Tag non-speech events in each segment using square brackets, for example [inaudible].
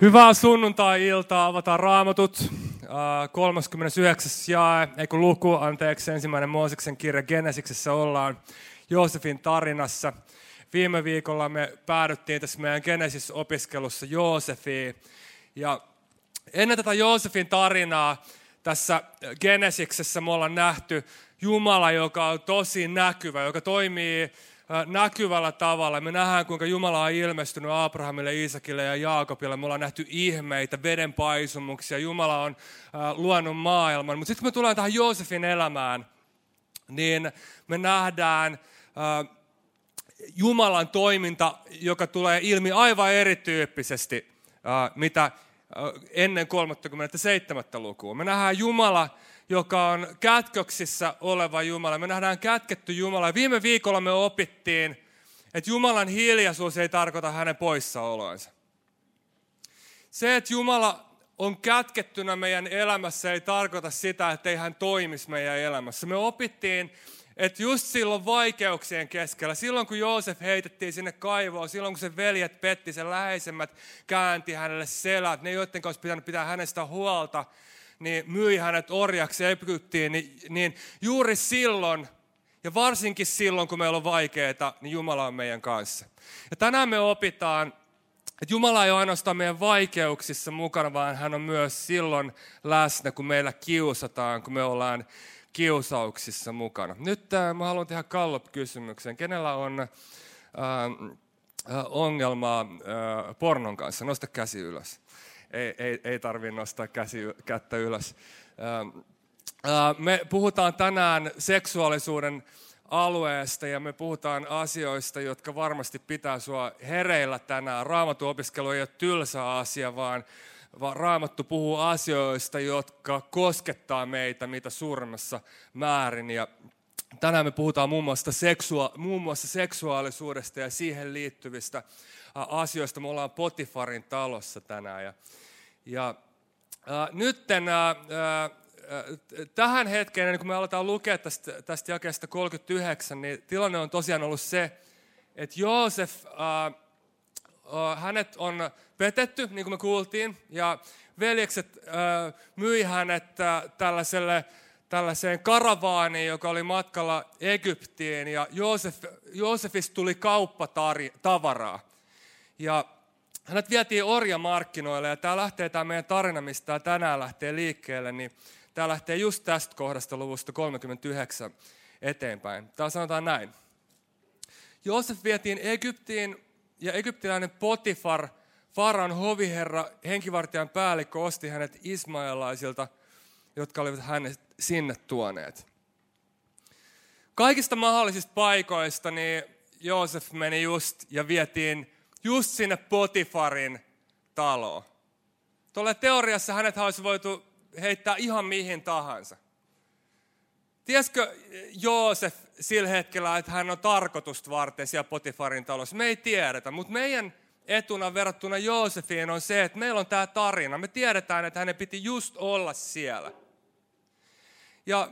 Hyvää sunnuntai-iltaa, avataan raamatut. 39. jae, ei kun luku, anteeksi, ensimmäinen Mooseksen kirja Genesiksessä ollaan Joosefin tarinassa. Viime viikolla me päädyttiin tässä meidän Genesis-opiskelussa Joosefiin. Ja ennen tätä Joosefin tarinaa tässä Genesiksessä me ollaan nähty Jumala, joka on tosi näkyvä, joka toimii näkyvällä tavalla. Me nähdään, kuinka Jumala on ilmestynyt Abrahamille, Iisakille ja Jaakobille. Me ollaan nähty ihmeitä, vedenpaisumuksia. Jumala on luonut maailman. Mutta sitten kun me tullaan tähän Joosefin elämään, niin me nähdään Jumalan toiminta, joka tulee ilmi aivan erityyppisesti, mitä ennen 37. lukua. Me nähdään Jumala, joka on kätköksissä oleva Jumala. Me nähdään kätketty Jumala. Viime viikolla me opittiin, että Jumalan hiljaisuus ei tarkoita hänen poissaoloansa. Se, että Jumala on kätkettynä meidän elämässä, ei tarkoita sitä, että ei hän toimisi meidän elämässä. Me opittiin, että just silloin vaikeuksien keskellä, silloin kun Joosef heitettiin sinne kaivoon, silloin kun se veljet petti, sen läheisemmät käänti hänelle selät, ne joiden kanssa pitänyt pitää hänestä huolta, niin myi hänet orjaksi Egyptiin, niin, niin juuri silloin, ja varsinkin silloin, kun meillä on vaikeaa, niin Jumala on meidän kanssa. Ja tänään me opitaan, että Jumala ei ole ainoastaan meidän vaikeuksissa mukana, vaan hän on myös silloin läsnä, kun meillä kiusataan, kun me ollaan kiusauksissa mukana. Nyt äh, mä haluan tehdä kallop-kysymyksen. Kenellä on äh, äh, ongelmaa äh, pornon kanssa? Nosta käsi ylös ei, ei, ei tarvitse nostaa käsi, kättä ylös. Ähm, äh, me puhutaan tänään seksuaalisuuden alueesta ja me puhutaan asioista, jotka varmasti pitää sua hereillä tänään. Raamattu opiskelu ei ole tylsä asia, vaan, vaan Raamattu puhuu asioista, jotka koskettaa meitä mitä suurimmassa määrin. Ja tänään me puhutaan muun muassa, seksua, muun muassa seksuaalisuudesta ja siihen liittyvistä asioista. Me ollaan Potifarin talossa tänään. Ja, ja äh, nytten äh, äh, tähän hetkeen, niin kun me aletaan lukea tästä, tästä jakeesta 39, niin tilanne on tosiaan ollut se, että Joosef, äh, äh, hänet on petetty, niin kuin me kuultiin, ja veljekset äh, myi hänet äh, tällaiselle tällaiseen karavaaniin, joka oli matkalla Egyptiin, ja Joosef, Joosefista tuli kauppatavaraa. Ja hänet vietiin orjamarkkinoille, ja tämä lähtee tämä meidän tarina, mistä tämä tänään lähtee liikkeelle, niin tämä lähtee just tästä kohdasta luvusta 39 eteenpäin. Tämä sanotaan näin. Joosef vietiin Egyptiin, ja egyptiläinen Potifar, Faran hoviherra, henkivartijan päällikkö, osti hänet ismaelaisilta, jotka olivat hänet sinne tuoneet. Kaikista mahdollisista paikoista niin Joosef meni just ja vietiin just sinne Potifarin taloon. Tuolle teoriassa hänet olisi voitu heittää ihan mihin tahansa. Tiesikö Joosef sillä hetkellä, että hän on tarkoitusta varten siellä Potifarin talossa? Me ei tiedetä, mutta meidän etuna verrattuna Joosefiin on se, että meillä on tämä tarina. Me tiedetään, että hänen piti just olla siellä. Ja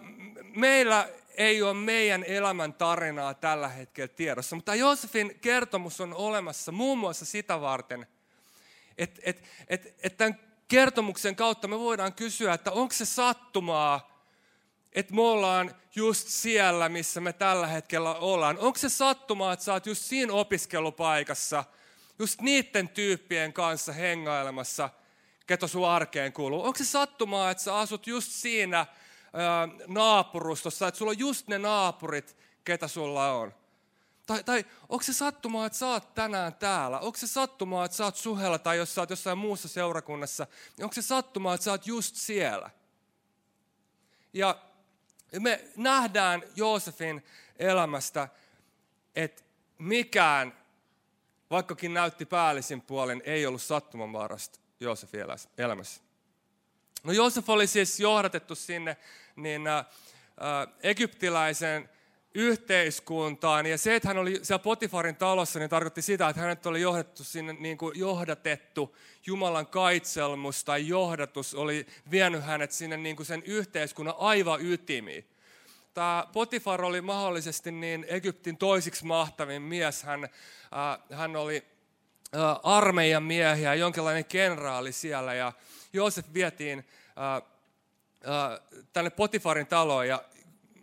meillä ei ole meidän elämän tarinaa tällä hetkellä tiedossa, mutta Joosefin kertomus on olemassa muun muassa sitä varten, että et, et, et tämän kertomuksen kautta me voidaan kysyä, että onko se sattumaa, että me ollaan just siellä, missä me tällä hetkellä ollaan. Onko se sattumaa, että sä oot just siinä opiskelupaikassa, just niiden tyyppien kanssa hengailemassa, ketä sun arkeen kuuluu. Onko se sattumaa, että sä asut just siinä naapurustossa, että sulla on just ne naapurit, ketä sulla on. Tai, tai onko se sattumaa, että sä oot tänään täällä? Onko se sattumaa, että sä oot suhella tai jos sä oot jossain muussa seurakunnassa, niin onko se sattumaa, että sä oot just siellä? Ja me nähdään Joosefin elämästä, että mikään, vaikkakin näytti päällisin puolin, ei ollut sattumanvarasta Joosefin elämässä. No Joosef oli siis johdatettu sinne niin, ä, egyptiläisen yhteiskuntaan. Ja se, että hän oli siellä Potifarin talossa, niin tarkoitti sitä, että hänet oli johdettu sinne, niin kuin johdatettu Jumalan kaitselmus tai johdatus oli vienyt hänet sinne niin kuin sen yhteiskunnan aivan ytimiin. Tämä Potifar oli mahdollisesti niin Egyptin toisiksi mahtavin mies. Hän, äh, hän oli armeijan miehiä, jonkinlainen kenraali siellä ja Joosef vietiin tänne Potifarin taloon ja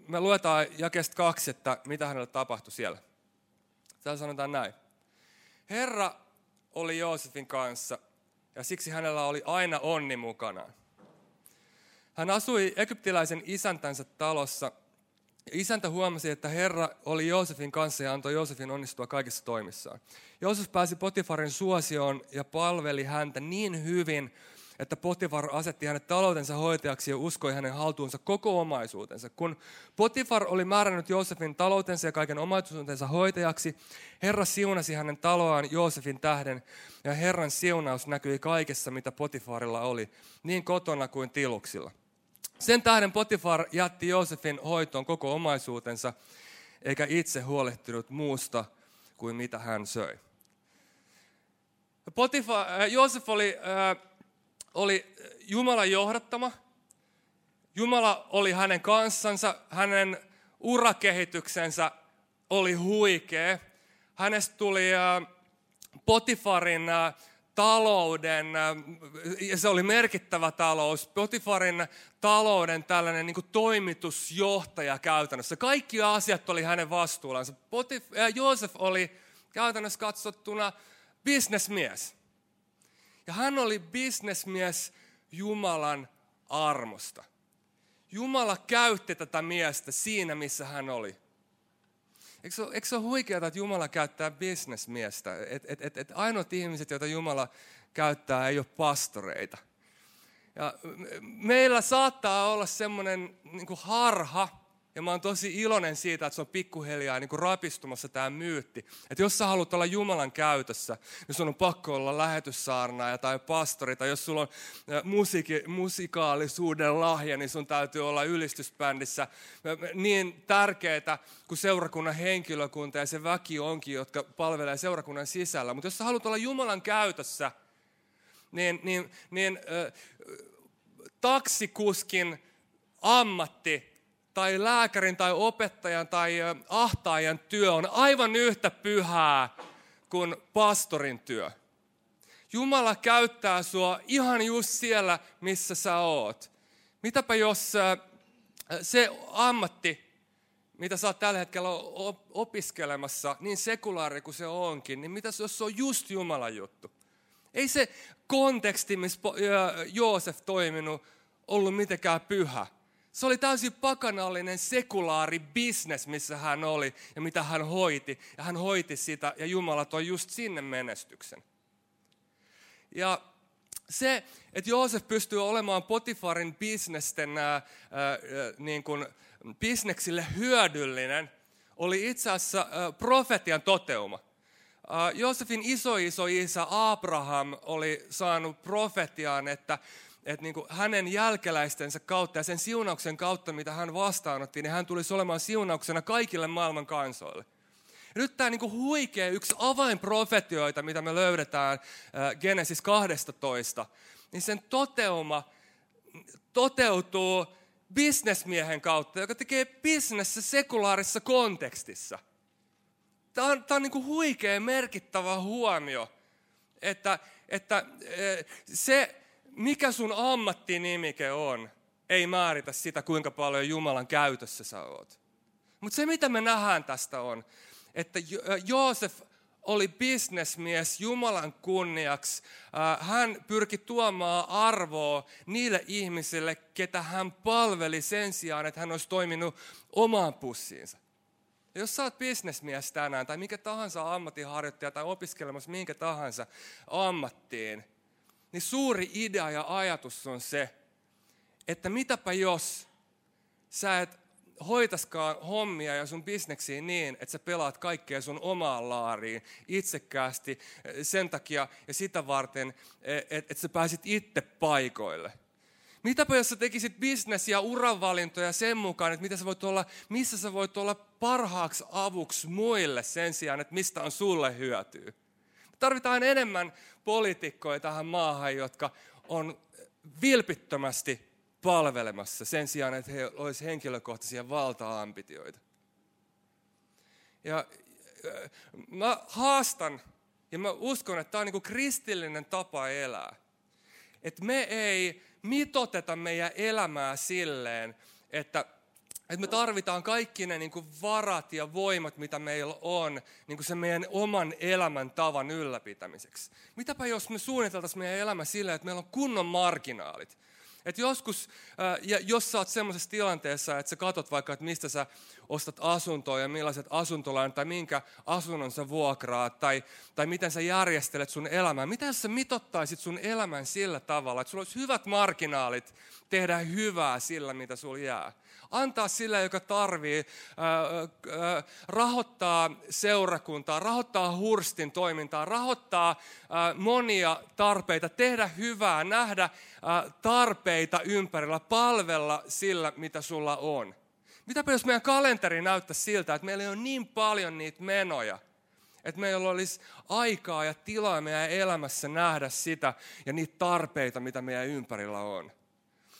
me luetaan jakesta kaksi, että mitä hänelle tapahtui siellä. Täällä sanotaan näin. Herra oli Joosefin kanssa ja siksi hänellä oli aina onni mukanaan. Hän asui egyptiläisen isäntänsä talossa. Isäntä huomasi, että Herra oli Joosefin kanssa ja antoi Joosefin onnistua kaikissa toimissaan. Joosef pääsi Potifarin suosioon ja palveli häntä niin hyvin, että Potifar asetti hänet taloutensa hoitajaksi ja uskoi hänen haltuunsa koko omaisuutensa. Kun Potifar oli määrännyt Joosefin taloutensa ja kaiken omaisuutensa hoitajaksi, Herra siunasi hänen taloaan Joosefin tähden, ja Herran siunaus näkyi kaikessa, mitä Potifarilla oli, niin kotona kuin tiluksilla. Sen tähden Potifar jätti Joosefin hoitoon koko omaisuutensa, eikä itse huolehtinut muusta kuin mitä hän söi. Potifar, äh, Joosef oli, äh, oli Jumalan johdattama. Jumala oli hänen kanssansa, hänen urakehityksensä oli huikea. Hänestä tuli äh, Potifarin äh, talouden, äh, ja se oli merkittävä talous, Potifarin talouden tällainen niin toimitusjohtaja käytännössä. Kaikki asiat oli hänen vastuullansa. Potif- Joosef oli käytännössä katsottuna bisnesmies. Ja hän oli bisnesmies Jumalan armosta. Jumala käytti tätä miestä siinä, missä hän oli. Eikö se, ole, eikö se ole huikeaa, että Jumala käyttää bisnesmiestä? Että et, et, et ainoat ihmiset, joita Jumala käyttää, ei ole pastoreita. Ja meillä saattaa olla semmoinen niin harha, ja mä oon tosi iloinen siitä, että se on pikkuhiljaa niin kuin rapistumassa tämä myytti. Että jos sä haluat olla Jumalan käytössä, niin sun on pakko olla lähetyssaarnaaja tai pastori, tai jos sulla on musiiki, musikaalisuuden lahja, niin sun täytyy olla ylistysbändissä. Niin tärkeää kuin seurakunnan henkilökunta ja se väki onkin, jotka palvelee seurakunnan sisällä. Mutta jos sä haluat olla Jumalan käytössä, niin, niin, niin äh, taksikuskin ammatti tai lääkärin tai opettajan tai ahtaajan työ on aivan yhtä pyhää kuin pastorin työ. Jumala käyttää sua ihan just siellä, missä sä oot. Mitäpä jos se ammatti, mitä sä oot tällä hetkellä opiskelemassa, niin sekulaari kuin se onkin, niin mitä jos se on just Jumalan juttu? Ei se konteksti, missä Joosef toiminut, ollut mitenkään pyhä se oli täysin pakanallinen sekulaari business, missä hän oli ja mitä hän hoiti. Ja hän hoiti sitä ja Jumala toi just sinne menestyksen. Ja se, että Joosef pystyy olemaan Potifarin bisnesten ää, ää, niin kuin, bisneksille hyödyllinen, oli itse asiassa ää, profetian toteuma. Ää, Joosefin iso iso isä Abraham oli saanut profetiaan, että että niin kuin hänen jälkeläistensä kautta ja sen siunauksen kautta, mitä hän vastaanotti, niin hän tulisi olemaan siunauksena kaikille maailman kansoille. Ja nyt tämä niin kuin huikea yksi avainprofetioita, mitä me löydetään Genesis 12, niin sen toteuma toteutuu bisnesmiehen kautta, joka tekee bisnessä sekulaarissa kontekstissa. Tämä on, tämä on niin kuin huikea merkittävä huomio, että, että se, mikä sun ammattinimike on, ei määritä sitä, kuinka paljon Jumalan käytössä sä oot. Mutta se, mitä me nähdään tästä on, että Joosef oli bisnesmies Jumalan kunniaksi. Hän pyrki tuomaan arvoa niille ihmisille, ketä hän palveli sen sijaan, että hän olisi toiminut omaan pussiinsa. Ja jos sä oot bisnesmies tänään tai mikä tahansa ammattiharjoittaja tai opiskelemassa minkä tahansa ammattiin, niin suuri idea ja ajatus on se, että mitäpä jos sä et hoitaskaan hommia ja sun bisneksiin niin, että sä pelaat kaikkea sun omaan laariin itsekkäästi sen takia ja sitä varten, että et sä pääsit itse paikoille. Mitäpä jos sä tekisit bisnes- ja uravalintoja sen mukaan, että mitä sä voit olla, missä sä voit olla parhaaksi avuksi muille sen sijaan, että mistä on sulle hyötyä. Tarvitaan enemmän poliitikkoja tähän maahan, jotka on vilpittömästi palvelemassa sen sijaan, että he olisivat henkilökohtaisia valta-ambitioita. Ja mä haastan ja mä uskon, että tämä on niin kuin kristillinen tapa elää. Että me ei mitoteta meidän elämää silleen, että että me tarvitaan kaikki ne niin kuin varat ja voimat, mitä meillä on, niin kuin sen meidän oman elämän tavan ylläpitämiseksi. Mitäpä jos me suunniteltaisiin meidän elämä silleen, että meillä on kunnon marginaalit. Et joskus, ja jos sä oot semmoisessa tilanteessa, että sä katot vaikka, että mistä sä ostat asuntoa ja millaiset asuntolain tai minkä asunnon sä vuokraat tai, tai miten sä järjestelet sun elämää. Miten sä mitottaisit sun elämän sillä tavalla, että sulla olisi hyvät marginaalit tehdä hyvää sillä, mitä sulla jää antaa sille, joka tarvii, rahoittaa seurakuntaa, rahoittaa hurstin toimintaa, rahoittaa monia tarpeita, tehdä hyvää, nähdä tarpeita ympärillä, palvella sillä, mitä sulla on. Mitäpä jos meidän kalenteri näyttää siltä, että meillä ei ole niin paljon niitä menoja, että meillä olisi aikaa ja tilaa meidän elämässä nähdä sitä ja niitä tarpeita, mitä meidän ympärillä on.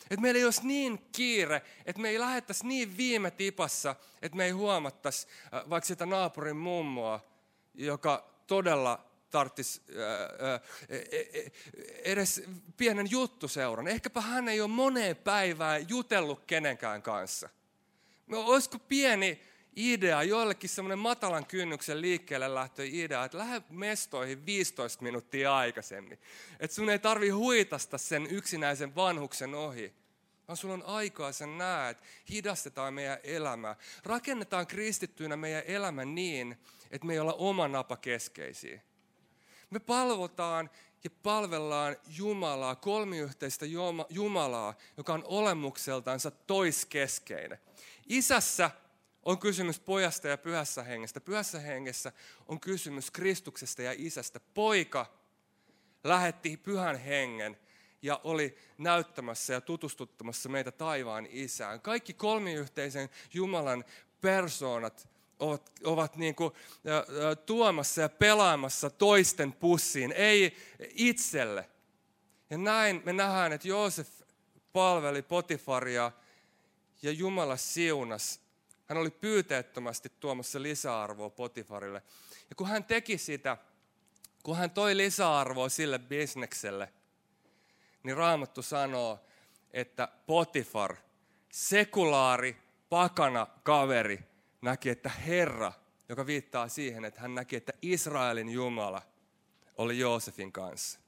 Että meillä ei olisi niin kiire, että me ei lähettäisi niin viime tipassa, että me ei huomattaisi äh, vaikka sitä naapurin mummoa, joka todella tarttisi äh, äh, e, e, edes pienen juttuseuran. Ehkäpä hän ei ole moneen päivään jutellut kenenkään kanssa. No, olisiko pieni idea, joillekin semmoinen matalan kynnyksen liikkeelle lähtö idea, että lähde mestoihin 15 minuuttia aikaisemmin. Että sun ei tarvi huitasta sen yksinäisen vanhuksen ohi, vaan sulla on aikaa, sen näet, hidastetaan meidän elämää. Rakennetaan kristittyinä meidän elämä niin, että me ei olla oma napa keskeisiä. Me palvotaan ja palvellaan Jumalaa, kolmiyhteistä Jumalaa, joka on olemukseltansa toiskeskeinen. Isässä on kysymys pojasta ja pyhässä hengestä. Pyhässä hengessä on kysymys Kristuksesta ja isästä. Poika lähetti pyhän hengen ja oli näyttämässä ja tutustuttamassa meitä taivaan isään. Kaikki kolmiyhteisen Jumalan persoonat ovat, ovat niin kuin, ä, tuomassa ja pelaamassa toisten pussiin, ei itselle. Ja näin me nähdään, että Joosef palveli Potifaria ja Jumala siunas. Hän oli pyyteettömästi tuomassa lisäarvoa Potifarille. Ja kun hän teki sitä, kun hän toi lisäarvoa sille bisnekselle, niin Raamattu sanoo, että Potifar, sekulaari, pakana kaveri, näki, että Herra, joka viittaa siihen, että hän näki, että Israelin Jumala oli Joosefin kanssa.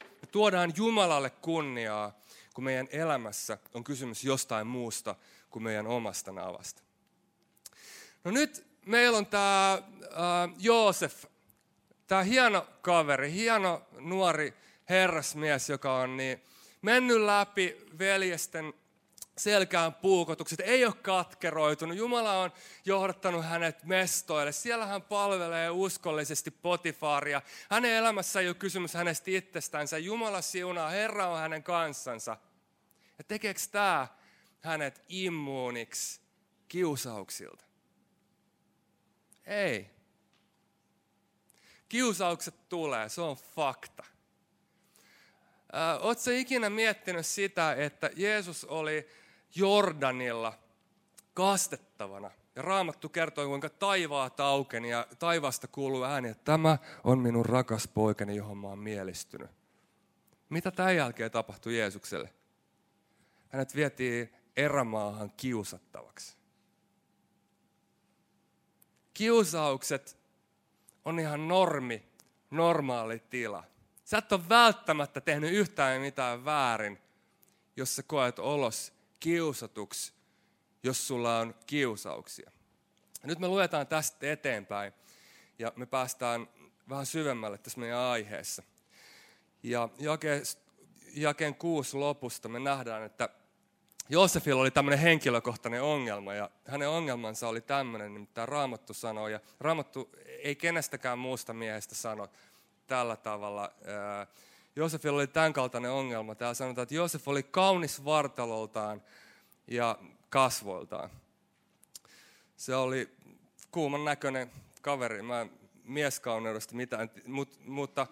Me tuodaan Jumalalle kunniaa, kun meidän elämässä on kysymys jostain muusta kuin meidän omasta navasta. No nyt meillä on tämä Joosef, tämä hieno kaveri, hieno nuori herrasmies, joka on niin mennyt läpi veljesten selkään puukotukset, ei ole katkeroitunut. Jumala on johdattanut hänet mestoille. Siellä hän palvelee uskollisesti Potifaria. Hänen elämässä ei ole kysymys hänestä itsestänsä. Jumala siunaa, Herra on hänen kansansa. Ja tekeekö tämä hänet immuuniksi kiusauksilta? Ei. Kiusaukset tulee, se on fakta. Oletko ikinä miettinyt sitä, että Jeesus oli Jordanilla kastettavana? Ja Raamattu kertoi, kuinka taivaat aukeni ja taivaasta kuuluu ääni, että tämä on minun rakas poikani, johon mä oon mielistynyt. Mitä tämän jälkeen tapahtui Jeesukselle? Hänet vietiin erämaahan kiusattavaksi. Kiusaukset on ihan normi, normaali tila. Sä et ole välttämättä tehnyt yhtään mitään väärin, jos sä koet olos kiusatuksi, jos sulla on kiusauksia. Nyt me luetaan tästä eteenpäin ja me päästään vähän syvemmälle tässä meidän aiheessa. Ja jakeen, kuusi lopusta me nähdään, että Joosefilla oli tämmöinen henkilökohtainen ongelma ja hänen ongelmansa oli tämmöinen, mitä Raamattu sanoo. Ja Raamattu ei kenestäkään muusta miehestä sano, tällä tavalla. Joosefilla oli tämän kaltainen ongelma. Täällä sanotaan, että Joosef oli kaunis vartaloltaan ja kasvoiltaan. Se oli kuuman näköinen kaveri. Mä en mieskauneudesta mitään, mutta, mutta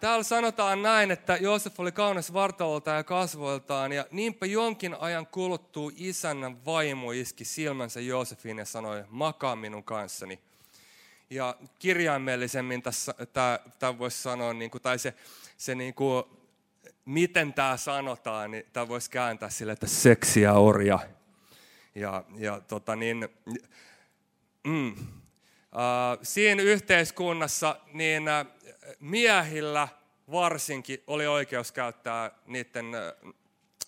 täällä sanotaan näin, että Joosef oli kaunis vartaloltaan ja kasvoiltaan, ja niinpä jonkin ajan kuluttuu isännän vaimo iski silmänsä Joosefiin ja sanoi, makaa minun kanssani. Ja kirjaimellisemmin tässä, tämä voisi sanoa, niin kuin, tai se, se niin kuin, miten tämä sanotaan, niin tämä voisi kääntää sille, että seksi ja orja. Ja, ja tota niin, mm, siinä yhteiskunnassa niin miehillä varsinkin oli oikeus käyttää niiden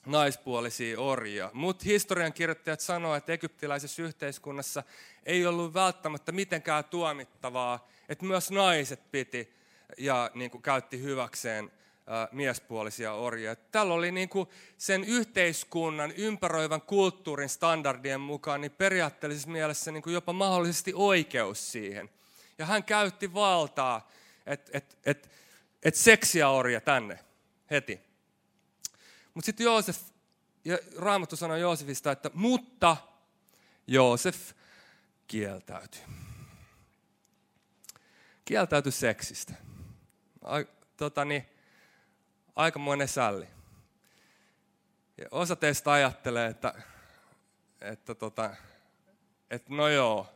naispuolisia orjia. Mutta historian kirjoittajat sanoivat, että egyptiläisessä yhteiskunnassa ei ollut välttämättä mitenkään tuomittavaa, että myös naiset piti ja niin kuin, käytti hyväkseen miespuolisia orjia. Tällä oli niin kuin sen yhteiskunnan ympäröivän kulttuurin standardien mukaan niin periaatteellisessa mielessä niin kuin jopa mahdollisesti oikeus siihen. Ja hän käytti valtaa, että et, et, et seksiä orja tänne heti. Mutta sitten Joosef, ja Raamattu sanoi Joosefista, että mutta Joosef kieltäytyi. Kieltäytyi seksistä. Ai, tota niin, aikamoinen sälli. Ja osa teistä ajattelee, että, että, tota, että no joo,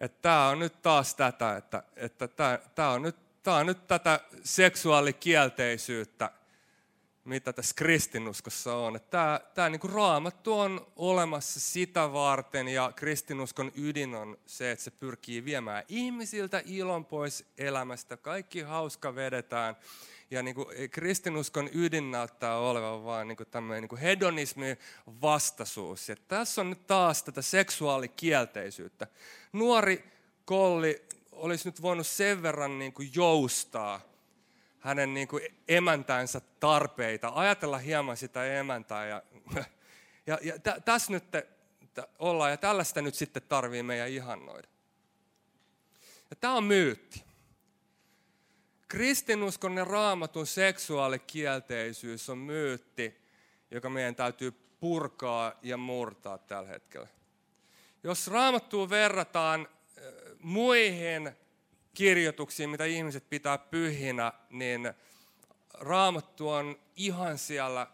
että tämä on nyt taas tätä, että, että tämä on nyt, tämä on nyt tätä seksuaalikielteisyyttä, mitä tässä kristinuskossa on. Tämä, tämä niin raamattu on olemassa sitä varten ja kristinuskon ydin on se, että se pyrkii viemään ihmisiltä ilon pois elämästä. Kaikki hauska vedetään ja niin kuin kristinuskon ydin näyttää olevan vaan niin kuin tämmöinen niin kuin hedonismin vastaisuus. Ja tässä on nyt taas tätä seksuaalikielteisyyttä. Nuori kolli olisi nyt voinut sen verran niin kuin joustaa hänen niin kuin emäntänsä tarpeita, ajatella hieman sitä emäntää. Ja, [laughs] ja, ja tä, tässä nyt te, ollaan ja tällaista nyt sitten tarvii meidän ihannoida. Ja tämä on myytti. Kristinuskon ja raamatun seksuaalikielteisyys on myytti, joka meidän täytyy purkaa ja murtaa tällä hetkellä. Jos raamattua verrataan muihin kirjoituksiin, mitä ihmiset pitää pyhinä, niin raamattu on ihan siellä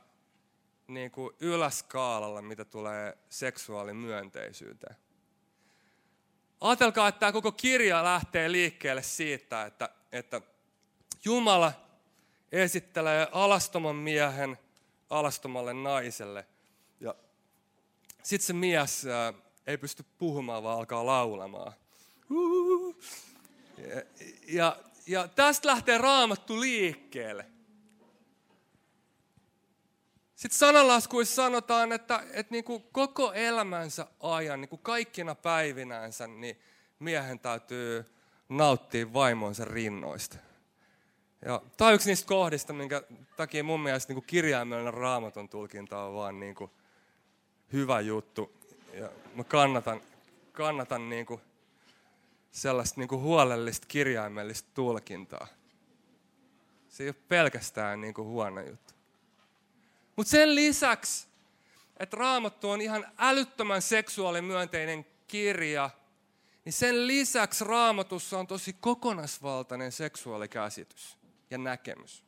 niin kuin yläskaalalla, mitä tulee seksuaalimyönteisyyteen. Ajatelkaa, että tämä koko kirja lähtee liikkeelle siitä, että, että Jumala esittelee alastoman miehen alastomalle naiselle. Ja sitten se mies ää, ei pysty puhumaan, vaan alkaa laulamaan. Ja, ja, ja tästä lähtee raamattu liikkeelle. Sitten sananlaskuissa sanotaan, että, että niin kuin koko elämänsä ajan, niin kuin kaikkina päivinänsä, niin miehen täytyy nauttia vaimonsa rinnoista. Ja tämä on yksi niistä kohdista, minkä takia mun mielestä niin kirjaimellinen raamaton tulkinta on vaan niin kuin hyvä juttu. Ja mä kannatan, kannatan niin kuin sellaista niin kuin huolellista kirjaimellista tulkintaa. Se ei ole pelkästään niin kuin huono juttu. Mutta sen lisäksi, että raamattu on ihan älyttömän seksuaalimyönteinen kirja, niin sen lisäksi raamatussa on tosi kokonaisvaltainen seksuaalikäsitys ja näkemys.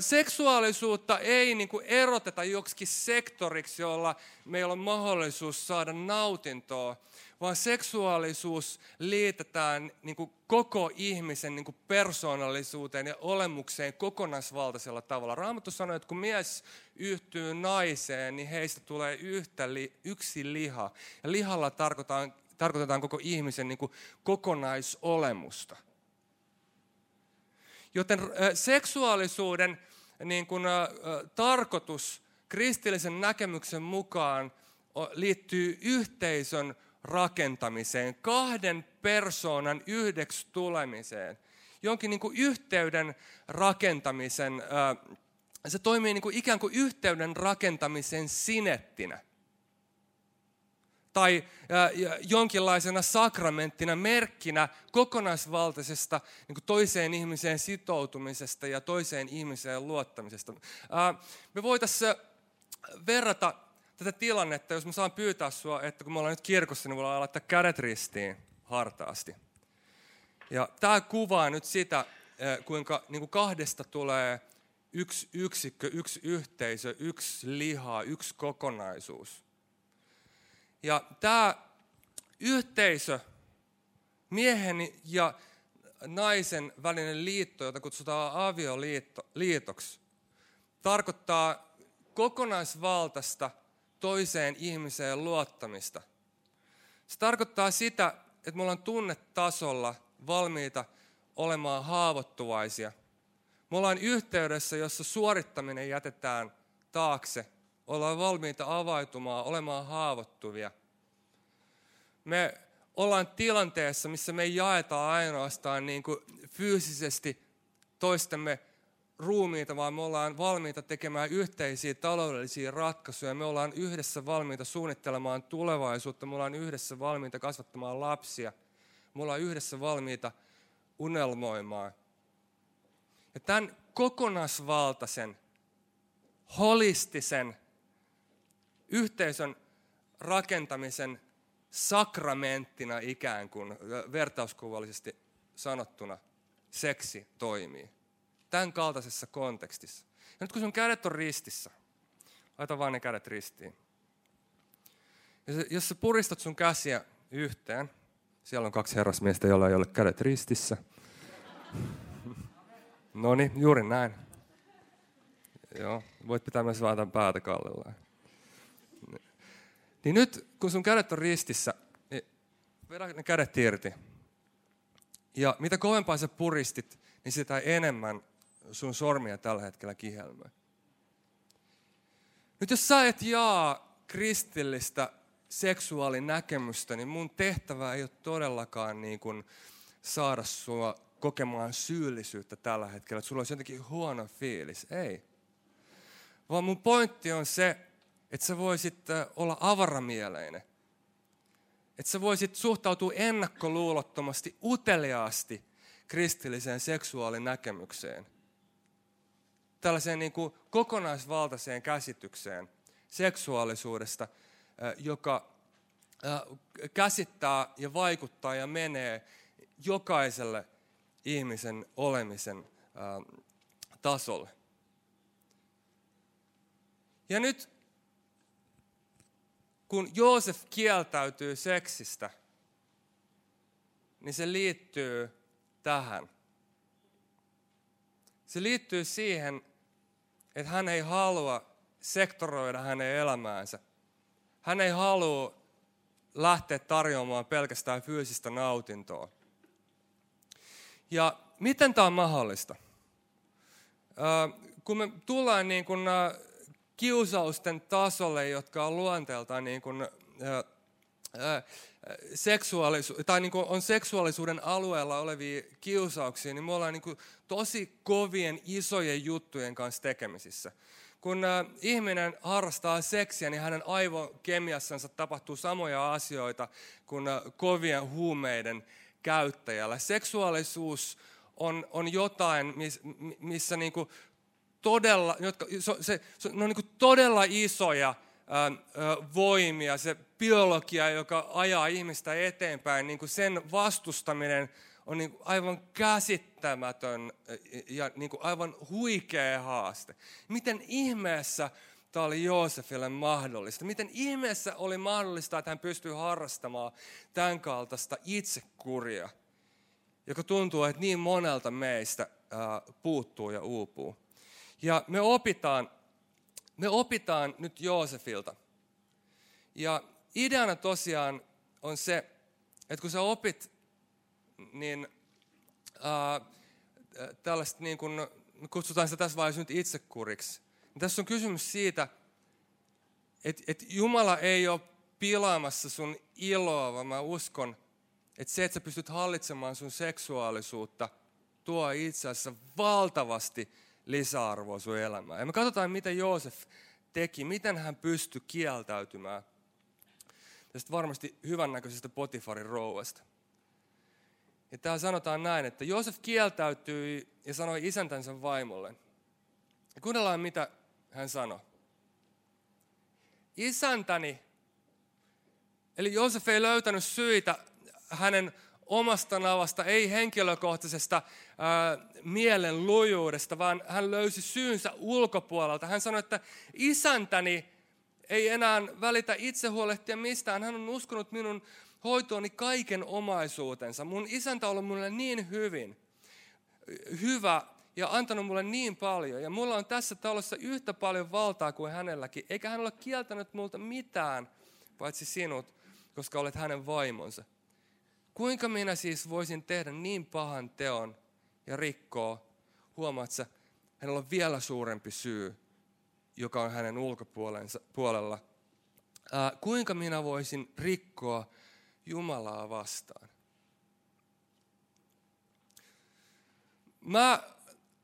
Seksuaalisuutta ei niin kuin eroteta joksikin sektoriksi, jolla meillä on mahdollisuus saada nautintoa, vaan seksuaalisuus liitetään niin kuin koko ihmisen niin kuin persoonallisuuteen ja olemukseen kokonaisvaltaisella tavalla. Raamattu sanoo, että kun mies yhtyy naiseen, niin heistä tulee yhtä yksi liha. Ja lihalla tarkoitetaan koko ihmisen niin kuin kokonaisolemusta. Joten seksuaalisuuden niin kuin, tarkoitus kristillisen näkemyksen mukaan liittyy yhteisön rakentamiseen, kahden persoonan yhdeksi tulemiseen, jonkin niin kuin yhteyden rakentamisen, se toimii niin kuin ikään kuin yhteyden rakentamisen sinettinä tai jonkinlaisena sakramenttina, merkkinä kokonaisvaltaisesta niin toiseen ihmiseen sitoutumisesta ja toiseen ihmiseen luottamisesta. Me voitaisiin verrata tätä tilannetta, jos mä saan pyytää sua, että kun me ollaan nyt kirkossa, niin voidaan laittaa kädet ristiin hartaasti. Ja tämä kuvaa nyt sitä, kuinka niin kuin kahdesta tulee yksi yksikkö, yksi yhteisö, yksi liha, yksi kokonaisuus. Ja tämä yhteisö miehen ja naisen välinen liitto, jota kutsutaan avioliitoksi, tarkoittaa kokonaisvaltaista toiseen ihmiseen luottamista. Se tarkoittaa sitä, että me ollaan tunnetasolla valmiita olemaan haavoittuvaisia. Me ollaan yhteydessä, jossa suorittaminen jätetään taakse. Ollaan valmiita avautumaan, olemaan haavoittuvia. Me ollaan tilanteessa, missä me ei jaeta ainoastaan niin kuin fyysisesti toistemme ruumiita, vaan me ollaan valmiita tekemään yhteisiä taloudellisia ratkaisuja. Me ollaan yhdessä valmiita suunnittelemaan tulevaisuutta. Me ollaan yhdessä valmiita kasvattamaan lapsia. Me ollaan yhdessä valmiita unelmoimaan. Ja tämän kokonaisvaltaisen, holistisen yhteisön rakentamisen sakramenttina ikään kuin vertauskuvallisesti sanottuna seksi toimii. Tämän kaltaisessa kontekstissa. Ja nyt kun sun kädet on ristissä, laita vaan ne kädet ristiin. Jos sä puristat sun käsiä yhteen, siellä on kaksi herrasmiestä, joilla ei ole kädet ristissä. [laughs] No niin, juuri näin. Joo, voit pitää myös vaan päätä kallellaan. Niin nyt, kun sun kädet on ristissä, niin vedä ne kädet irti. Ja mitä kovempaa sä puristit, niin sitä enemmän sun sormia tällä hetkellä kihelmöi. Nyt jos sä et jaa kristillistä seksuaalinäkemystä, niin mun tehtävä ei ole todellakaan niin kuin saada sua kokemaan syyllisyyttä tällä hetkellä, että sulla olisi jotenkin huono fiilis. Ei. Vaan mun pointti on se, että sä voisit äh, olla avaramieleinen. Että sä voisit suhtautua ennakkoluulottomasti, uteliaasti kristilliseen seksuaalinäkemykseen. Tällaiseen niin kuin kokonaisvaltaiseen käsitykseen seksuaalisuudesta, äh, joka äh, käsittää ja vaikuttaa ja menee jokaiselle ihmisen olemisen tasolle. Ja nyt kun Joosef kieltäytyy seksistä, niin se liittyy tähän. Se liittyy siihen, että hän ei halua sektoroida hänen elämäänsä. Hän ei halua lähteä tarjoamaan pelkästään fyysistä nautintoa. Ja miten tämä on mahdollista? Kun me tullaan niin kuin kiusausten tasolle, jotka on luonteeltaan niin kuin, seksuaalisuus, tai niin kuin on seksuaalisuuden alueella olevia kiusauksia, niin me ollaan niin kuin tosi kovien isojen juttujen kanssa tekemisissä. Kun ihminen harrastaa seksiä, niin hänen aivokemiassansa tapahtuu samoja asioita kuin kovien huumeiden käyttäjällä. Seksuaalisuus on, on jotain, missä niin kuin todella, jotka, se, se, ne on niin todella isoja ää, voimia, se biologia, joka ajaa ihmistä eteenpäin, niin kuin sen vastustaminen on niin kuin aivan käsittämätön ja niin kuin aivan huikea haaste. Miten ihmeessä tämä oli Joosefille mahdollista? Miten ihmeessä oli mahdollista, että hän pystyy harrastamaan tämän kaltaista itsekuria, joka tuntuu, että niin monelta meistä ää, puuttuu ja uupuu? Ja me opitaan, me opitaan nyt Joosefilta. Ja ideana tosiaan on se, että kun sä opit, niin ää, tällaista niin kuin, kutsutaan sitä tässä vaiheessa nyt itsekuriksi. Niin tässä on kysymys siitä, että, että Jumala ei ole pilaamassa sun iloa, vaan mä uskon, että se, että sä pystyt hallitsemaan sun seksuaalisuutta, tuo itse asiassa valtavasti lisäarvoa sun elämään. Ja me katsotaan, mitä Joosef teki, miten hän pystyi kieltäytymään tästä varmasti hyvännäköisestä Potifarin rouvasta. Ja täällä sanotaan näin, että Joosef kieltäytyi ja sanoi isäntänsä vaimolle. Ja kuunnellaan, mitä hän sanoi. Isäntäni, eli Joosef ei löytänyt syitä hänen omasta navasta, ei henkilökohtaisesta ää, mielen lujuudesta, vaan hän löysi syynsä ulkopuolelta. Hän sanoi, että isäntäni ei enää välitä itse huolehtia mistään. Hän on uskonut minun hoitooni kaiken omaisuutensa. Mun isäntä on ollut mulle niin hyvin, hyvä ja antanut mulle niin paljon. Ja mulla on tässä talossa yhtä paljon valtaa kuin hänelläkin. Eikä hän ole kieltänyt multa mitään, paitsi sinut, koska olet hänen vaimonsa. Kuinka minä siis voisin tehdä niin pahan teon ja rikkoa? Huomaat sä, hänellä on vielä suurempi syy, joka on hänen ulkopuolella. Ää, kuinka minä voisin rikkoa Jumalaa vastaan? Mä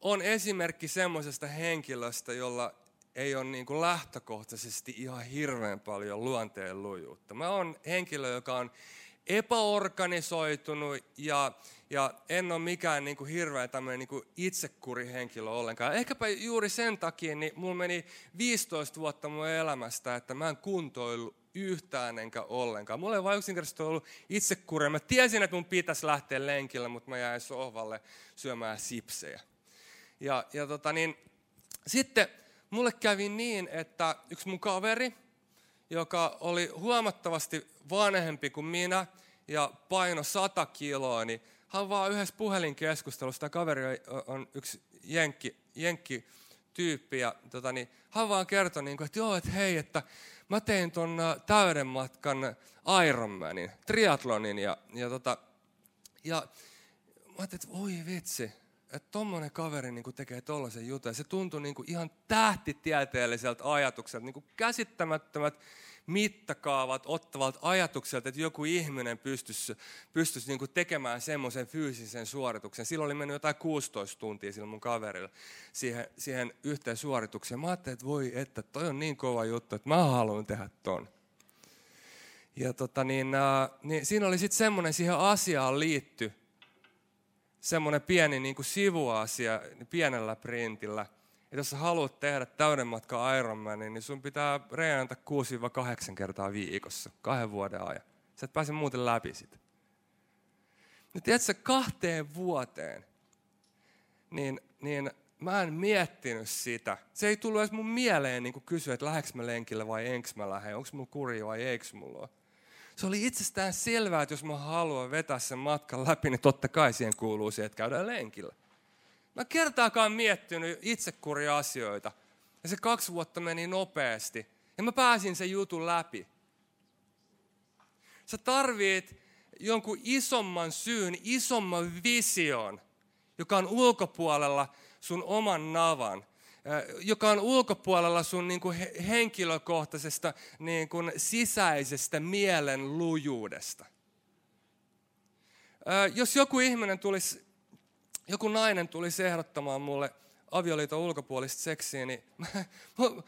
on esimerkki semmoisesta henkilöstä, jolla ei ole niin kuin lähtökohtaisesti ihan hirveän paljon luonteen lujuutta. Mä oon henkilö, joka on epäorganisoitunut ja, ja en ole mikään niin kuin hirveä tämmöinen niin kuin itsekurihenkilö ollenkaan. Ehkäpä juuri sen takia niin mulla meni 15 vuotta mun elämästä, että mä en kuntoillut yhtään enkä ollenkaan. Mulla ei vain yksinkertaisesti ollut itsekuri. Mä tiesin, että mun pitäisi lähteä lenkillä, mutta mä jäin sohvalle syömään sipsejä. Ja, ja tota niin, sitten mulle kävi niin, että yksi mun kaveri, joka oli huomattavasti vanhempi kuin minä ja paino 100 kiloa, niin hän vaan yhdessä puhelinkeskustelussa, tämä kaveri on yksi jenkki, jenkki tyyppi, ja tota, niin, hän vaan kertoi, niin kuin, että joo, että hei, että mä tein ton äh, täyden matkan Ironmanin, triatlonin, ja, ja, tota, ja mä ajattelin, että oi vitsi, että tommonen kaveri niin kuin tekee tollaisen jutun. Ja se tuntui niin kuin ihan tähtitieteelliseltä ajatukselta, niin kuin käsittämättömät mittakaavat ottavalta ajatukselta, että joku ihminen pystyisi, pystyisi niin tekemään semmoisen fyysisen suorituksen. Silloin oli mennyt jotain 16 tuntia sillä mun kaverilla siihen, siihen yhteen suoritukseen. Mä ajattelin, että voi että toi on niin kova juttu, että mä haluan tehdä ton. Ja tota niin, äh, niin siinä oli sitten semmoinen siihen asiaan liitty, semmoinen pieni niin kuin sivuasia pienellä printillä, että jos sä haluat tehdä täyden matka Ironmanin, niin sun pitää reenata 6-8 kertaa viikossa, kahden vuoden ajan. Sä et pääse muuten läpi sitä. Niin tiedätkö, kahteen vuoteen, niin, niin mä en miettinyt sitä. Se ei tullut edes mun mieleen niin kysyä, että lähdekö mä lenkille vai enkö mä lähde, onko mulla kuri vai eikö mulla ole. Se oli itsestään selvää, että jos mä haluan vetää sen matkan läpi, niin totta kai siihen kuuluu se, että käydään lenkillä. Mä kertaakaan miettinyt itsekuria asioita. Ja se kaksi vuotta meni nopeasti. Ja mä pääsin sen jutun läpi. Sä tarvit jonkun isomman syyn, isomman vision, joka on ulkopuolella sun oman navan joka on ulkopuolella sun niin kuin henkilökohtaisesta niin kuin sisäisestä mielen lujuudesta. Jos joku ihminen tulisi, joku nainen tulisi ehdottamaan mulle avioliiton ulkopuolista seksiä, niin [laughs]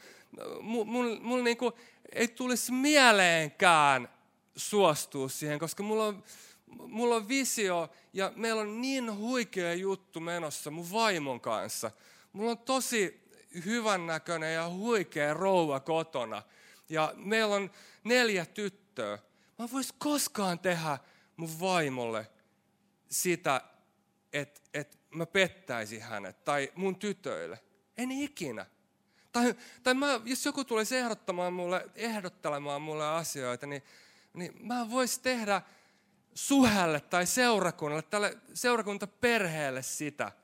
mulla mul, niin kuin ei tulisi mieleenkään suostua siihen, koska mulla on, mulla on visio ja meillä on niin huikea juttu menossa mun vaimon kanssa. Mulla on tosi hyvännäköinen ja huikea rouva kotona. Ja meillä on neljä tyttöä. Mä vois koskaan tehdä mun vaimolle sitä, että et mä pettäisin hänet tai mun tytöille. En ikinä. Tai, tai mä, jos joku tulisi ehdottamaan mulle, ehdottelemaan mulle asioita, niin, niin mä vois tehdä suhelle tai seurakunnalle, tälle seurakuntaperheelle sitä –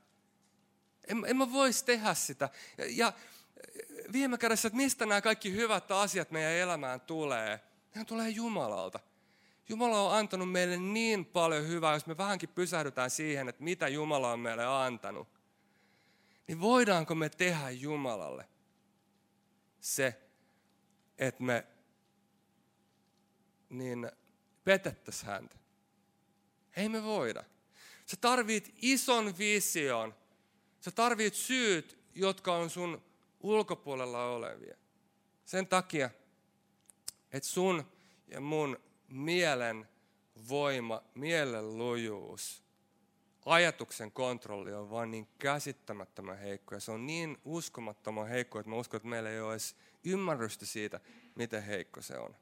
en, en mä voisi tehdä sitä. Ja, ja viime kädessä, että mistä nämä kaikki hyvät asiat meidän elämään tulee? Ne tulee Jumalalta. Jumala on antanut meille niin paljon hyvää, jos me vähänkin pysähdytään siihen, että mitä Jumala on meille antanut. Niin voidaanko me tehdä Jumalalle se, että me niin petettäisiin häntä? Ei me voida. Sä tarvit ison vision, Sä tarvit syyt, jotka on sun ulkopuolella olevia. Sen takia, että sun ja mun mielen voima, mielen lujuus, ajatuksen kontrolli on vaan niin käsittämättömän heikko. Ja se on niin uskomattoman heikko, että mä uskon, että meillä ei ole edes ymmärrystä siitä, miten heikko se on.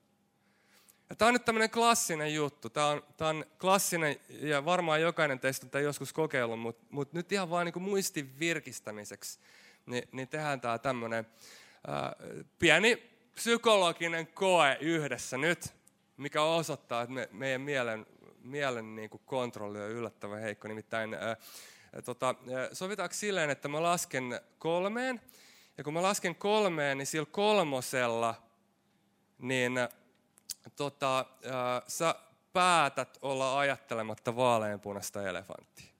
Ja tämä on nyt tämmöinen klassinen juttu. Tämä on, tämä on klassinen ja varmaan jokainen teistä on joskus kokeillut, mutta, mutta nyt ihan vaan niin muistin virkistämiseksi, niin, niin tehdään tämä tämmöinen ää, pieni psykologinen koe yhdessä nyt. mikä osoittaa, että me, meidän mielen, mielen niin kuin kontrolli on yllättävän heikko. Nimittäin ää, tota, sovitaanko silleen, että mä lasken kolmeen, ja kun mä lasken kolmeen, niin sillä kolmosella, niin tota, ää, sä päätät olla ajattelematta vaaleanpunaista elefanttia.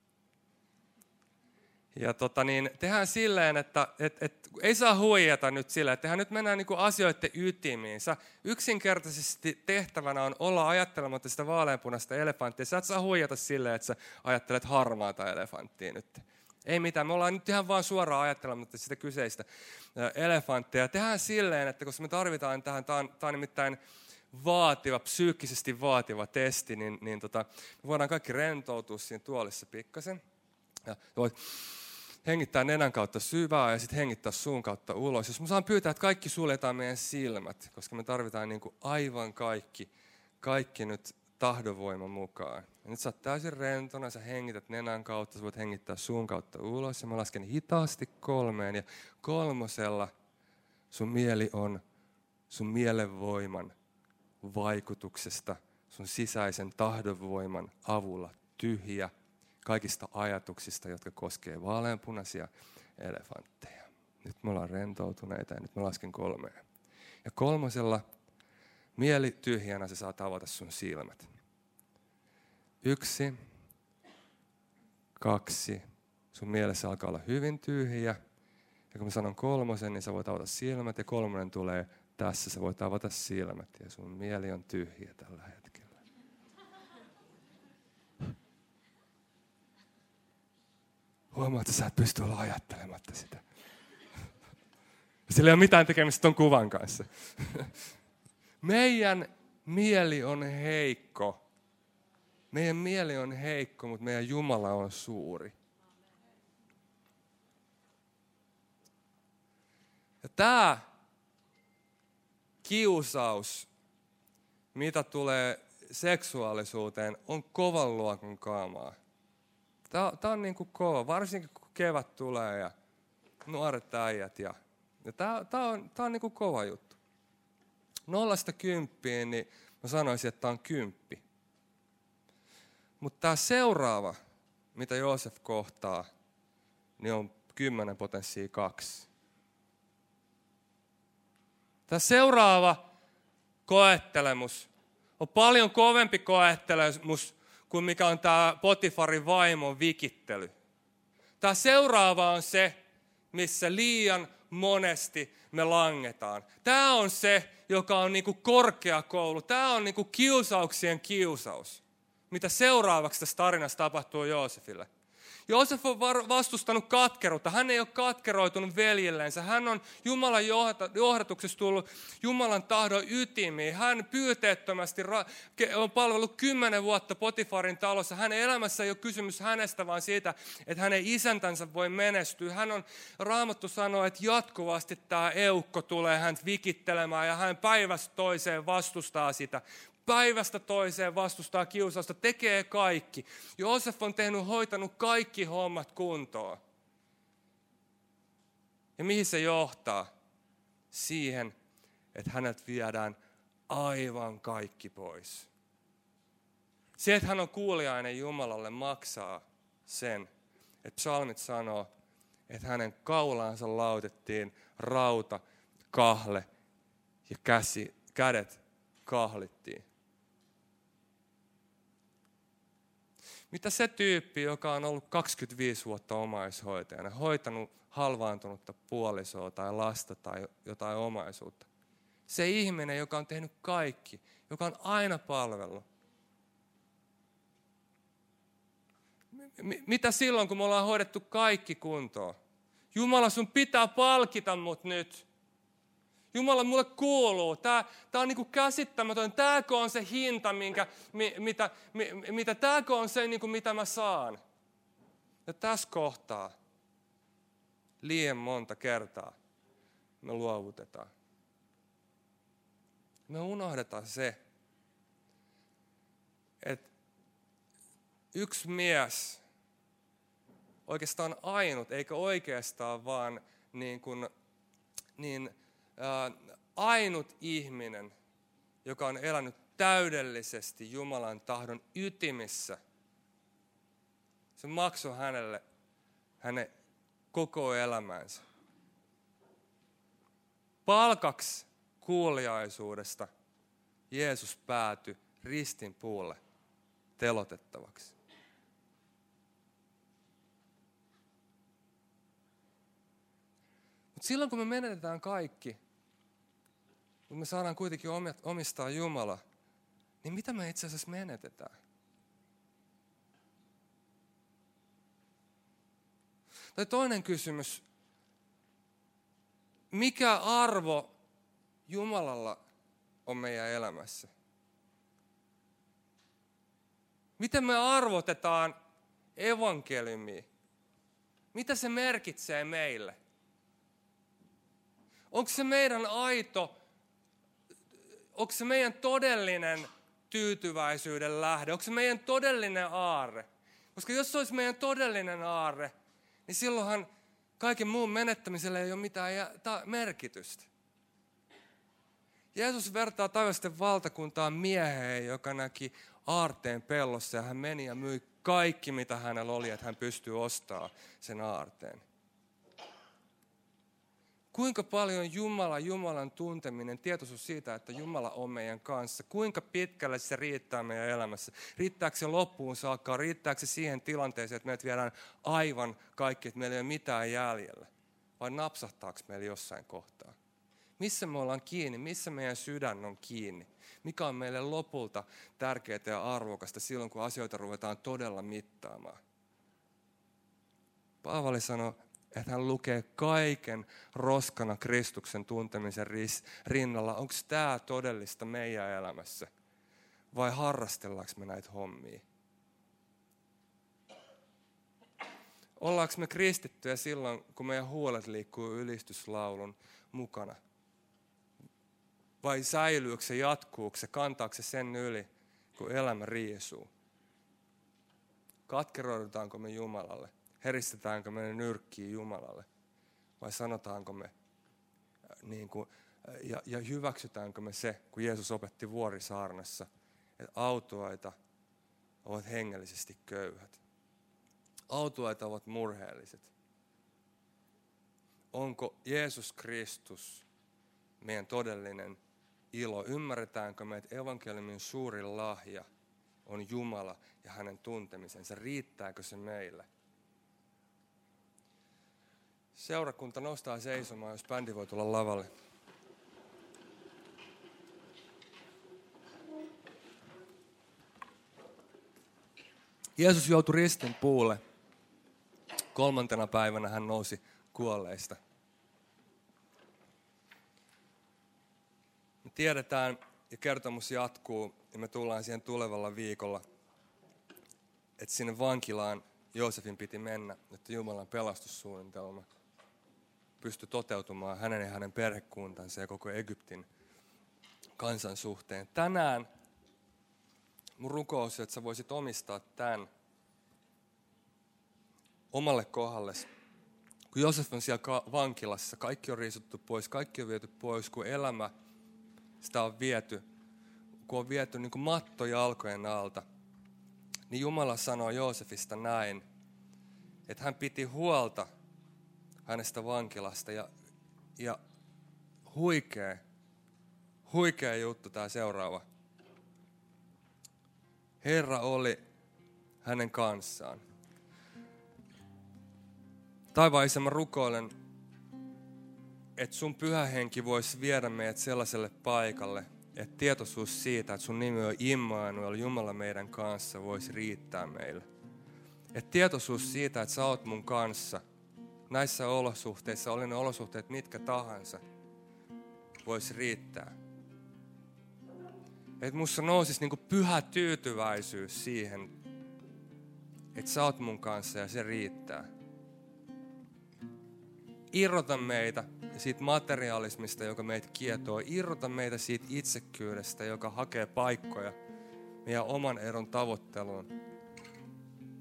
Ja tota niin, tehdään silleen, että et, et, ei saa huijata nyt silleen, että nyt mennään niinku asioiden ytimiin. Sä yksinkertaisesti tehtävänä on olla ajattelematta sitä vaaleanpunaista elefanttia. Sä et saa huijata silleen, että sä ajattelet harmaata elefanttia nyt. Ei mitään, me ollaan nyt ihan vaan suoraan ajattelematta sitä kyseistä elefanttia. Tehdään silleen, että koska me tarvitaan tähän, tämä on, tämä on nimittäin vaativa, psyykkisesti vaativa testi, niin, niin tota, me voidaan kaikki rentoutua siinä tuolissa pikkasen. Ja voit hengittää nenän kautta syvää ja sitten hengittää suun kautta ulos. Jos mä saan pyytää, että kaikki suljetaan meidän silmät, koska me tarvitaan niin kuin aivan kaikki, kaikki nyt tahdonvoiman mukaan. Ja nyt sä oot täysin rentona, sä hengität nenän kautta, sä voit hengittää suun kautta ulos. Ja mä lasken hitaasti kolmeen ja kolmosella sun mieli on sun mielenvoiman vaikutuksesta, sun sisäisen tahdonvoiman avulla tyhjä kaikista ajatuksista, jotka koskee vaaleanpunaisia elefantteja. Nyt me ollaan rentoutuneita ja nyt mä lasken kolmeen. Ja kolmosella mieli tyhjänä se saa tavata sun silmät. Yksi, kaksi, sun mielessä alkaa olla hyvin tyhjä. Ja kun mä sanon kolmosen, niin sä voit avata silmät ja kolmonen tulee tässä. Sä voit avata silmät ja sun mieli on tyhjä tällä hetkellä. Huomaa, että sä et pysty olla ajattelematta sitä. Sillä ei ole mitään tekemistä ton kuvan kanssa. Meidän mieli on heikko. Meidän mieli on heikko, mutta meidän Jumala on suuri. Ja tämä kiusaus, mitä tulee seksuaalisuuteen, on kovan luokan kaamaa. Tämä, tämä on niin kuin kova, varsinkin kun kevät tulee ja nuoret äijät. Ja, ja tämä, tämä on, tämä on niin kuin kova juttu. Nollasta kymppiin, niin mä sanoisin, että tämä on kymppi. Mutta tämä seuraava, mitä Joosef kohtaa, niin on kymmenen potenssia kaksi. Tämä seuraava koettelemus on paljon kovempi koettelemus kuin mikä on tämä Potifarin vaimon vikittely. Tämä seuraava on se, missä liian monesti me langetaan. Tämä on se, joka on niinku korkeakoulu. Tämä on niinku kiusauksien kiusaus. Mitä seuraavaksi tässä tarinassa tapahtuu Joosefille. Joosef on vastustanut katkeruutta. Hän ei ole katkeroitunut veljellensä. Hän on Jumalan johdatuksessa tullut Jumalan tahdon ytimiin. Hän pyyteettömästi on palvellut kymmenen vuotta Potifarin talossa. Hänen elämässä ei ole kysymys hänestä, vaan siitä, että hänen isäntänsä voi menestyä. Hän on, Raamattu sanoo, että jatkuvasti tämä eukko tulee hän vikittelemään ja hän päivästä toiseen vastustaa sitä päivästä toiseen vastustaa kiusausta, tekee kaikki. Joosef on tehnyt, hoitanut kaikki hommat kuntoon. Ja mihin se johtaa? Siihen, että hänet viedään aivan kaikki pois. Se, että hän on kuuliainen Jumalalle, maksaa sen, että psalmit sanoo, että hänen kaulaansa lautettiin rauta, kahle ja käsi, kädet kahlittiin. Mitä se tyyppi, joka on ollut 25 vuotta omaishoitajana, hoitanut halvaantunutta puolisoa tai lasta tai jotain omaisuutta? Se ihminen, joka on tehnyt kaikki, joka on aina palvellut. Mitä silloin, kun me ollaan hoidettu kaikki kuntoon? Jumala, sun pitää palkita mut nyt. Jumala, mulle kuuluu. Tämä, tämä on niin kuin käsittämätön. Tämäkö on se hinta, minkä, mitä, mitä, tämäkö on se, niin kuin mitä mä saan. Ja tässä kohtaa liian monta kertaa me luovutetaan. Me unohdetaan se, että yksi mies, oikeastaan ainut, eikä oikeastaan vaan niin kuin, niin ainut ihminen, joka on elänyt täydellisesti Jumalan tahdon ytimissä. Se maksoi hänelle hänen koko elämänsä. Palkaksi kuuliaisuudesta Jeesus päätyi ristin puulle telotettavaksi. Mutta silloin kun me menetetään kaikki, mutta me saadaan kuitenkin omistaa Jumala, niin mitä me itse asiassa menetetään? Tai toinen kysymys, mikä arvo Jumalalla on meidän elämässä? Miten me arvotetaan evankeliumia? Mitä se merkitsee meille? Onko se meidän aito, onko se meidän todellinen tyytyväisyyden lähde? Onko se meidän todellinen aarre? Koska jos se olisi meidän todellinen aarre, niin silloinhan kaiken muun menettämiselle ei ole mitään merkitystä. Jeesus vertaa taivasten valtakuntaan mieheen, joka näki aarteen pellossa ja hän meni ja myi kaikki, mitä hänellä oli, että hän pystyy ostamaan sen aarteen. Kuinka paljon Jumala, Jumalan tunteminen, tietoisuus siitä, että Jumala on meidän kanssa, kuinka pitkälle se riittää meidän elämässä? Riittääkö se loppuun saakka? Riittääkö se siihen tilanteeseen, että meidät viedään aivan kaikki, että meillä ei ole mitään jäljellä? Vai napsahtaako meillä jossain kohtaa? Missä me ollaan kiinni? Missä meidän sydän on kiinni? Mikä on meille lopulta tärkeää ja arvokasta silloin, kun asioita ruvetaan todella mittaamaan? Paavali sanoi että hän lukee kaiken roskana Kristuksen tuntemisen rinnalla. Onko tämä todellista meidän elämässä? Vai harrastellaanko me näitä hommia? Ollaanko me kristittyjä silloin, kun meidän huolet liikkuu ylistyslaulun mukana? Vai säilyykö se, jatkuuko se, kantaako se sen yli, kun elämä riisuu? Katkeroidutaanko me Jumalalle? Heristetäänkö me nyrkkiä Jumalalle vai sanotaanko me äh, niin kuin, äh, ja, ja hyväksytäänkö me se, kun Jeesus opetti vuorisaarnassa, että autuaita ovat hengellisesti köyhät. Autuaita ovat murheelliset. Onko Jeesus Kristus meidän todellinen ilo? Ymmärretäänkö me, että evankeliumin suurin lahja on Jumala ja hänen tuntemisensa? Riittääkö se meille? Seurakunta nostaa seisomaan, jos bändi voi tulla lavalle. Jeesus joutui ristin puulle. Kolmantena päivänä hän nousi kuolleista. Me tiedetään, ja kertomus jatkuu, ja me tullaan siihen tulevalla viikolla, että sinne vankilaan Joosefin piti mennä, että Jumalan pelastussuunnitelma – pysty toteutumaan hänen ja hänen perhekuntansa ja koko Egyptin kansan suhteen. Tänään mun rukous, että sä voisit omistaa tämän omalle kohdalle. Kun Josef on siellä vankilassa, kaikki on riisuttu pois, kaikki on viety pois, kun elämä, sitä on viety, kun on viety niin kuin matto jalkojen alta, niin Jumala sanoo Joosefista näin, että hän piti huolta – hänestä vankilasta. Ja, ja huikea, huikea juttu tämä seuraava. Herra oli hänen kanssaan. Taivaan mä rukoilen, että sun pyhä henki voisi viedä meidät sellaiselle paikalle, että tietoisuus siitä, että sun nimi on Immanuel, Jumala meidän kanssa, voisi riittää meille. Että tietoisuus siitä, että sä oot mun kanssa – näissä olosuhteissa, oli ne olosuhteet mitkä tahansa, voisi riittää. Että musta nousisi niinku pyhä tyytyväisyys siihen, että sä oot mun kanssa ja se riittää. Irrota meitä siitä materialismista, joka meitä kietoo. Irrota meitä siitä itsekyydestä, joka hakee paikkoja meidän oman eron tavoitteluun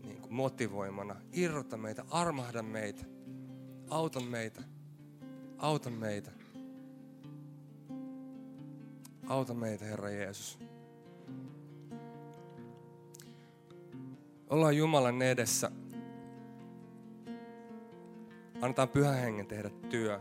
niin motivoimana. Irrota meitä, armahda meitä. Auta meitä. Auta meitä. Auta meitä, Herra Jeesus. Ollaan Jumalan edessä. Annetaan pyhän hengen tehdä työ.